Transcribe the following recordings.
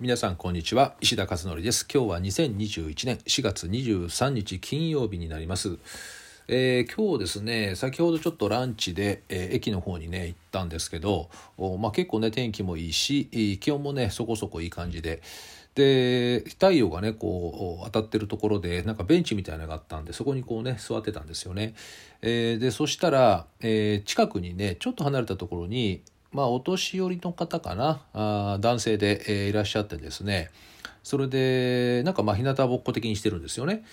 皆さんこんにちは。石田和則です。今日は2021年4月23日金曜日になります、えー今日ですね先ほどちょっとランチで、えー駅の方にね行ったんですけどおまあ、結構ね天気もいいし気温もねそこそこいい感じで。で太陽がねこう当たってるところでなんかベンチみたいなのがあったんでそこにこうね座ってたんですよね。えーでそしたら、えー近くにねちょっと離れたところにまあお年寄りの方かなあ男性で、えーいらっしゃってですねそれでなんかまあ日向ぼっこ的にしてるんですよね。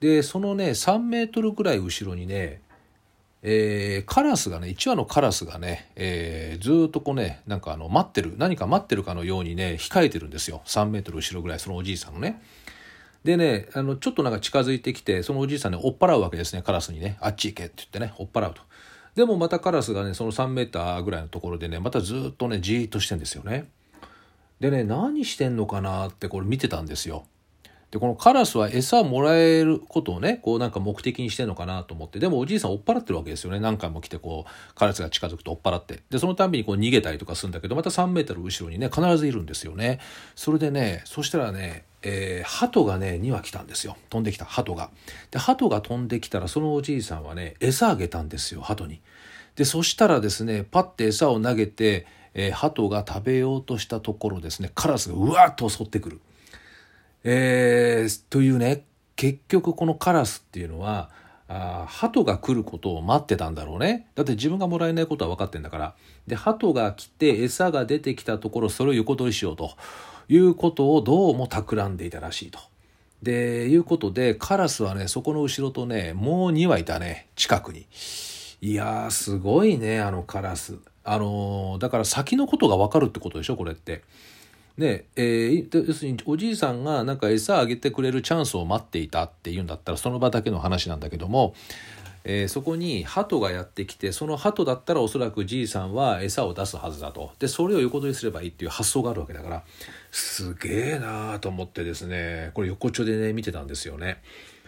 でそのね3メートルぐらい後ろにねえーカラスがね1羽のカラスがね、えーずっとこうねなんかあの待ってる何か待ってるかのようにね控えてるんですよ3メートル後ろぐらいそのおじいさんのね。でねあのちょっとなんか近づいてきてそのおじいさんね追っ払うわけですねカラスにねあっち行けって言ってね追っ払うと。でもまたカラスがねその3メーターぐらいのところでねまたずっとねじーっとしてんですよね。でね何してんのかなってこれ見てたんですよ。でこのカラスは餌もらえることをねこうなんか目的にしてんのかなと思って。でもおじいさん追っ払ってるわけですよね。何回も来てこうカラスが近づくと追っ払って。でそのたんびにこう逃げたりとかするんだけどまた3メートル後ろにね必ずいるんですよね。それでねそしたらねえー、鳩がね2羽来たんですよ。飛んできた鳩が。で鳩が飛んできたらそのおじいさんはね餌あげたんですよ鳩に。でそしたらですねパッて餌を投げて、えー、鳩が食べようとしたところですねカラスがうわっと襲ってくる。えーというね結局このカラスっていうのはあ鳩が来ることを待ってたんだろうねだって自分がもらえないことは分かってんだからで鳩が来て餌が出てきたところそれを横取りしようということをどうも企んでいたらしいと。でいうことでカラスはねそこの後ろとねもう2羽いたね近くに。いやーすごいねあのカラス。あのーだから先のことが分かるってことでしょこれって。でえー要するにおじいさんがなんか餌あげてくれるチャンスを待っていたっていうんだったらその場だけの話なんだけども、えーそこに鳩がやってきてその鳩だったらおそらくじいさんは餌を出すはずだとでそれを横取りすればいいっていう発想があるわけだからすげえなーと思ってですねこれ横丁でね見てたんですよね。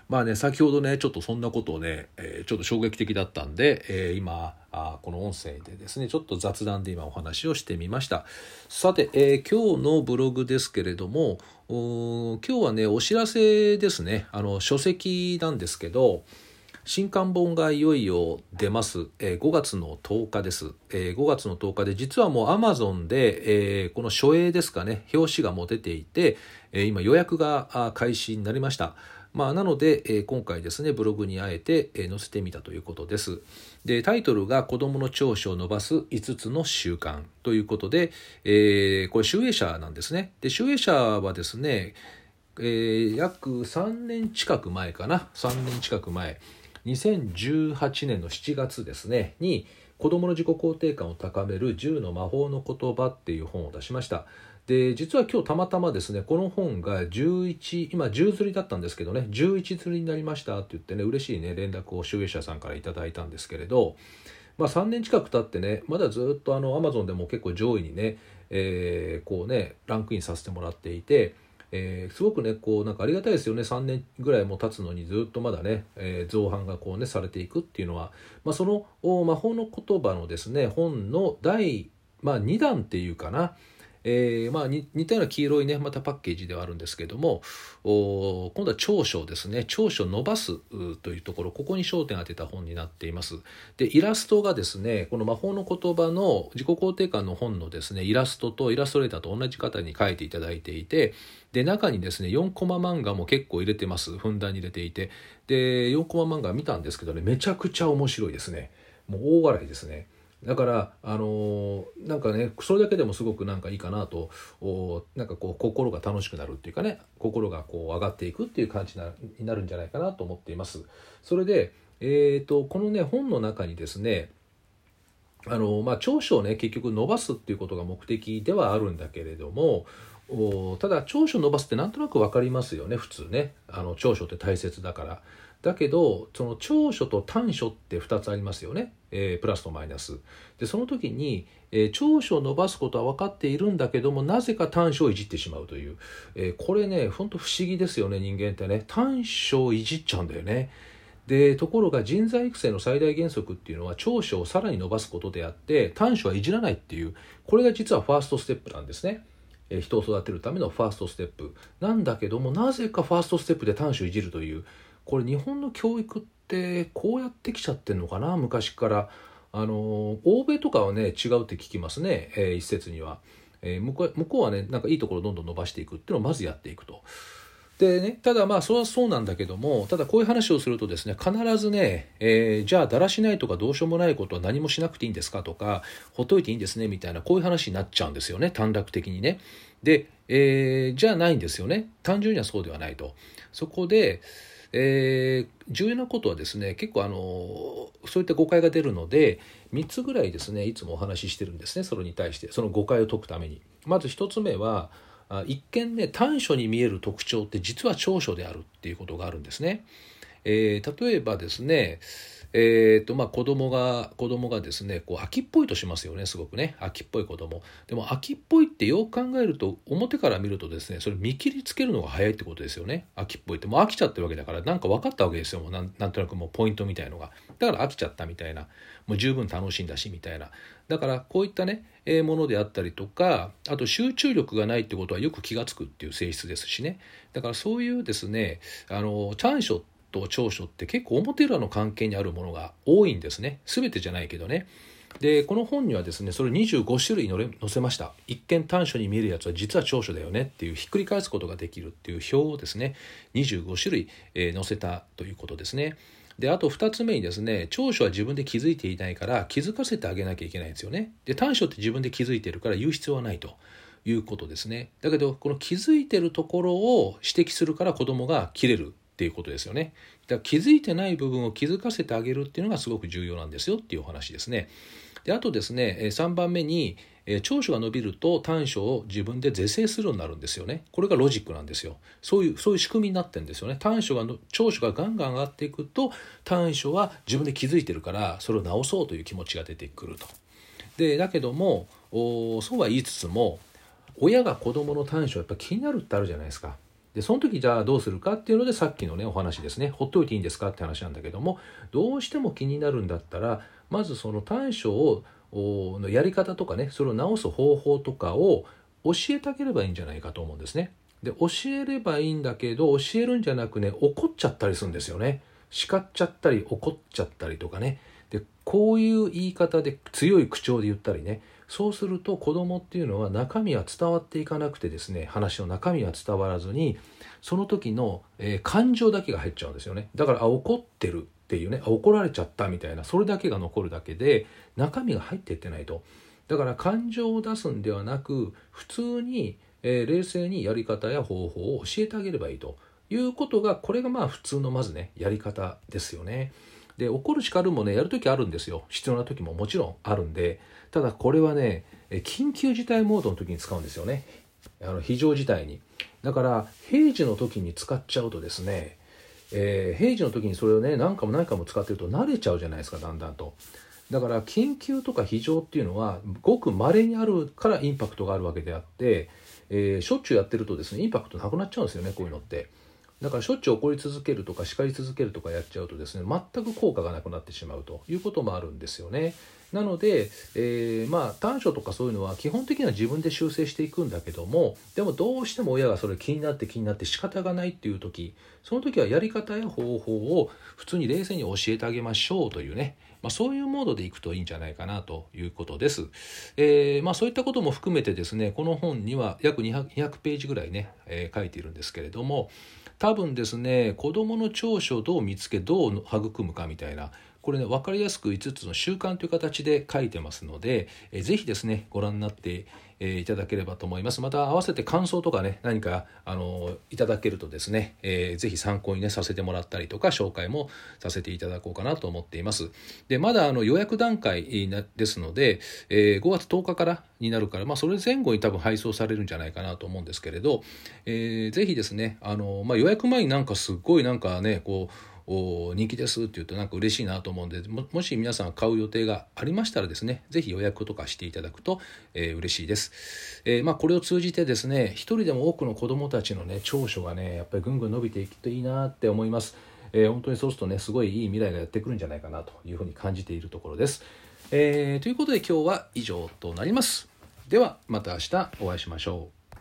まあね先ほどねちょっとそんなことをね、えーちょっと衝撃的だったんで、えー今あこの音声でですねちょっと雑談で今お話をしてみました。さて、えー今日のブログですけれども今日はねお知らせですね。あの書籍なんですけど新刊本がいよいよ出ます、えー5月の10日です、えー5月の10日で実はもう Amazon で、えーこの書影ですかね表紙がもう出ていて、えー今予約が開始になりました。まあ、なので、えー今回ですねブログにあえて、えー載せてみたということです。でタイトルが「子どもの長所を伸ばす5つの習慣」ということで、えーこれ集英社なんですね。で集英社はですね、えー約3年近く前かな。3年近く前。2018年の7月ですねに子どもの自己肯定感を高める10の魔法の言葉っていう本を出しました。で実は今日たまたまですねこの本が11今10釣りだったんですけどね11釣りになりましたって言ってね嬉しいね連絡を集英社さんからいただいたんですけれどまあ、3年近く経ってねまだずっとあのアマゾンでも結構上位にね、えーこうねランクインさせてもらっていて、えーすごくねこうなんかありがたいですよね3年ぐらいも経つのにずっとまだね、えー造反がこうねされていくっていうのは、まあ、その魔法の言葉のですね本の第、まあ、2弾っていうかなえーまあ、似たような黄色いねまたパッケージではあるんですけどもお今度は長所ですね。長所を伸ばすというところ。ここに焦点を当てた本になっています。でイラストがですねこの魔法の言葉の自己肯定感の本のですねイラストとイラストレーターと同じ方に書いていただいていてで中にですね4コマ漫画も結構入れてます。ふんだんに入れていて。で4コマ漫画見たんですけどねめちゃくちゃ面白いですね。もう大笑いですね。だからあのーなんかねそれだけでもすごくなんかいいかなとおなんかこう心が楽しくなるっていうかね心がこう上がっていくっていう感じになるんじゃないかなと思っています。それで、えー、とこのね本の中にですねあのまあ、長所をね結局伸ばすっていうことが目的ではあるんだけれどもおただ長所伸ばすってなんとなく分かりますよね普通ねあの長所って大切だからだけどその長所と短所って2つありますよね、えープラスとマイナス。でその時に、えー長所を伸ばすことは分かっているんだけどもなぜか短所をいじってしまうという、えーこれね本当不思議ですよね人間ってね。短所をいじっちゃうんだよね。でところが人材育成の最大原則っていうのは長所をさらに伸ばすことであって短所はいじらないっていう。これが実はファーストステップなんですね。人を育てるためのファーストステップ。なんだけどもなぜかファーストステップで短所をいじるという。これ日本の教育ってこうやってきちゃってんのかな？昔からあの欧米とかはね違うって聞きますね、えー、一説には、えー、向こう向こうはねなんかいいところどんどん伸ばしていくっていうのをまずやっていくと。でね、ただまあそれはそうなんだけどもただこういう話をするとですね必ずね、えー、じゃあだらしないとかどうしようもないことは何もしなくていいんですかとかほっといていいんですねみたいなこういう話になっちゃうんですよね短絡的にね。で、えー、じゃあないんですよね単純にはそうではないと。そこで、えー、重要なことはですね結構あのそういった誤解が出るので3つぐらいですねいつもお話ししてるんですねそれに対してその誤解を解くために。まず1つ目は一見ね短所に見える特徴って実は長所であるっていうことがあるんですね。えー、例えばですね、えーとまあ、子供が子供がですねこう秋っぽいとしますよねすごくね。秋っぽい子供。でも秋っぽいってよく考えると表から見るとですねそれ見切りつけるのが早いってことですよね。秋っぽいって。もう飽きちゃってるわけだからなんか分かったわけですよ。もうなんとなくもうポイントみたいのが。だから飽きちゃったみたいな。もう十分楽しんだしみたいな。だからこういったね、えー、ものであったりとかあと集中力がないってことはよく気が付くっていう性質ですしね。だからそういうですねあの短所と長所って結構表裏の関係にあるものが多いんですね。全てじゃないけどね。でこの本にはですねそれ25種類載せました。一見短所に見えるやつは実は長所だよねっていうひっくり返すことができるっていう表をですね25種類、えー、載せたということですね。であと2つ目にですね長所は自分で気づいていないから気づかせてあげなきゃいけないんですよね。で短所って自分で気づいてるから言う必要はないと。いうことですね。だけどこの気づいてるところを指摘するから子供が切れる。っていうことですよね。だから気づいてない部分を気づかせてあげるっていうのがすごく重要なんですよっていうお話ですね。であとですね3番目に長所が伸びると短所を自分で是正するようになるんですよね。これがロジックなんですよ。そういうそういう仕組みになってるんですよね。短所が長所がガンガン上がっていくと短所は自分で気づいてるからそれを直そうという気持ちが出てくると。でだけどもそうは言いつつも親が子供の短所やっぱ気になるってあるじゃないですか。でその時じゃあどうするかっていうのでさっきのねお話ですねほっといていいんですかって話なんだけどもどうしても気になるんだったらまずその短所をのやり方とかねそれを直す方法とかを教えてあげればいいんじゃないかと思うんですね。で教えればいいんだけど教えるんじゃなくね怒っちゃったりするんですよね。叱っちゃったり怒っちゃったりとかねでこういう言い方で強い口調で言ったりねそうすると子供っていうのは中身は伝わっていかなくてですね話の中身は伝わらずにその時の、えー、感情だけが入っちゃうんですよねだからあ怒ってるっていうね怒られちゃったみたいなそれだけが残るだけで中身が入っていってないとだから感情を出すんではなく普通に、えー、冷静にやり方や方法を教えてあげればいいということがこれがまあ普通のまずねやり方ですよね。で怒る叱るもねやる時あるんですよ必要な時ももちろんあるんでただこれはね緊急事態モードの時に使うんですよねあの非常事態にだから平時の時に使っちゃうとですねえー、平時の時にそれをね何回も何回も使ってると慣れちゃうじゃないですかだんだんと。だから緊急とか非常っていうのはごく稀にあるからインパクトがあるわけであって、えー、しょっちゅうやってるとですねインパクトなくなっちゃうんですよねこういうのって。だからしょっちゅう怒り続けるとか叱り続けるとかやっちゃうとですね全く効果がなくなってしまうということもあるんですよね。なので、えー、まあ短所とかそういうのは基本的には自分で修正していくんだけどもでもどうしても親がそれ気になって気になって仕方がないっていう時その時はやり方や方法を普通に冷静に教えてあげましょうというねまあ、そういうモードでいくといいんじゃないかなということです。えー、まあ、そういったことも含めてですねこの本には約 200, 200ページぐらいね、えー、書いているんですけれども多分ですね子どもの長所をどう見つけどう育むかみたいなこれね分かりやすく5つの習慣という形で書いてますので、えー、ぜひですねご覧になってえ、いただければと思います。また合わせて感想とかね、何か、あのいただけるとですね、えー、ぜひ参考にね、させてもらったりとか、紹介もさせていただこうかなと思っています。で、まだあの予約段階ですので、えー、5月10日からになるから、まあ、それ前後に多分配送されるんじゃないかなと思うんですけれど、えー、ぜひですね、あの、まあ、予約前になんかすっごいなんかね、こう、お人気ですって言うとなんか嬉しいなと思うんでももし皆さん買う予定がありましたらですね是非予約とかしていただくと、えー、嬉しいです、えー、まあ、これを通じてですね一人でも多くの子どもたちのね長所がねやっぱりぐんぐん伸びていくといいなって思います、えー、本当にそうするとねすごいいい未来がやってくるんじゃないかなというふうに感じているところです、えということで今日は以上となります。ではまた明日お会いしましょう。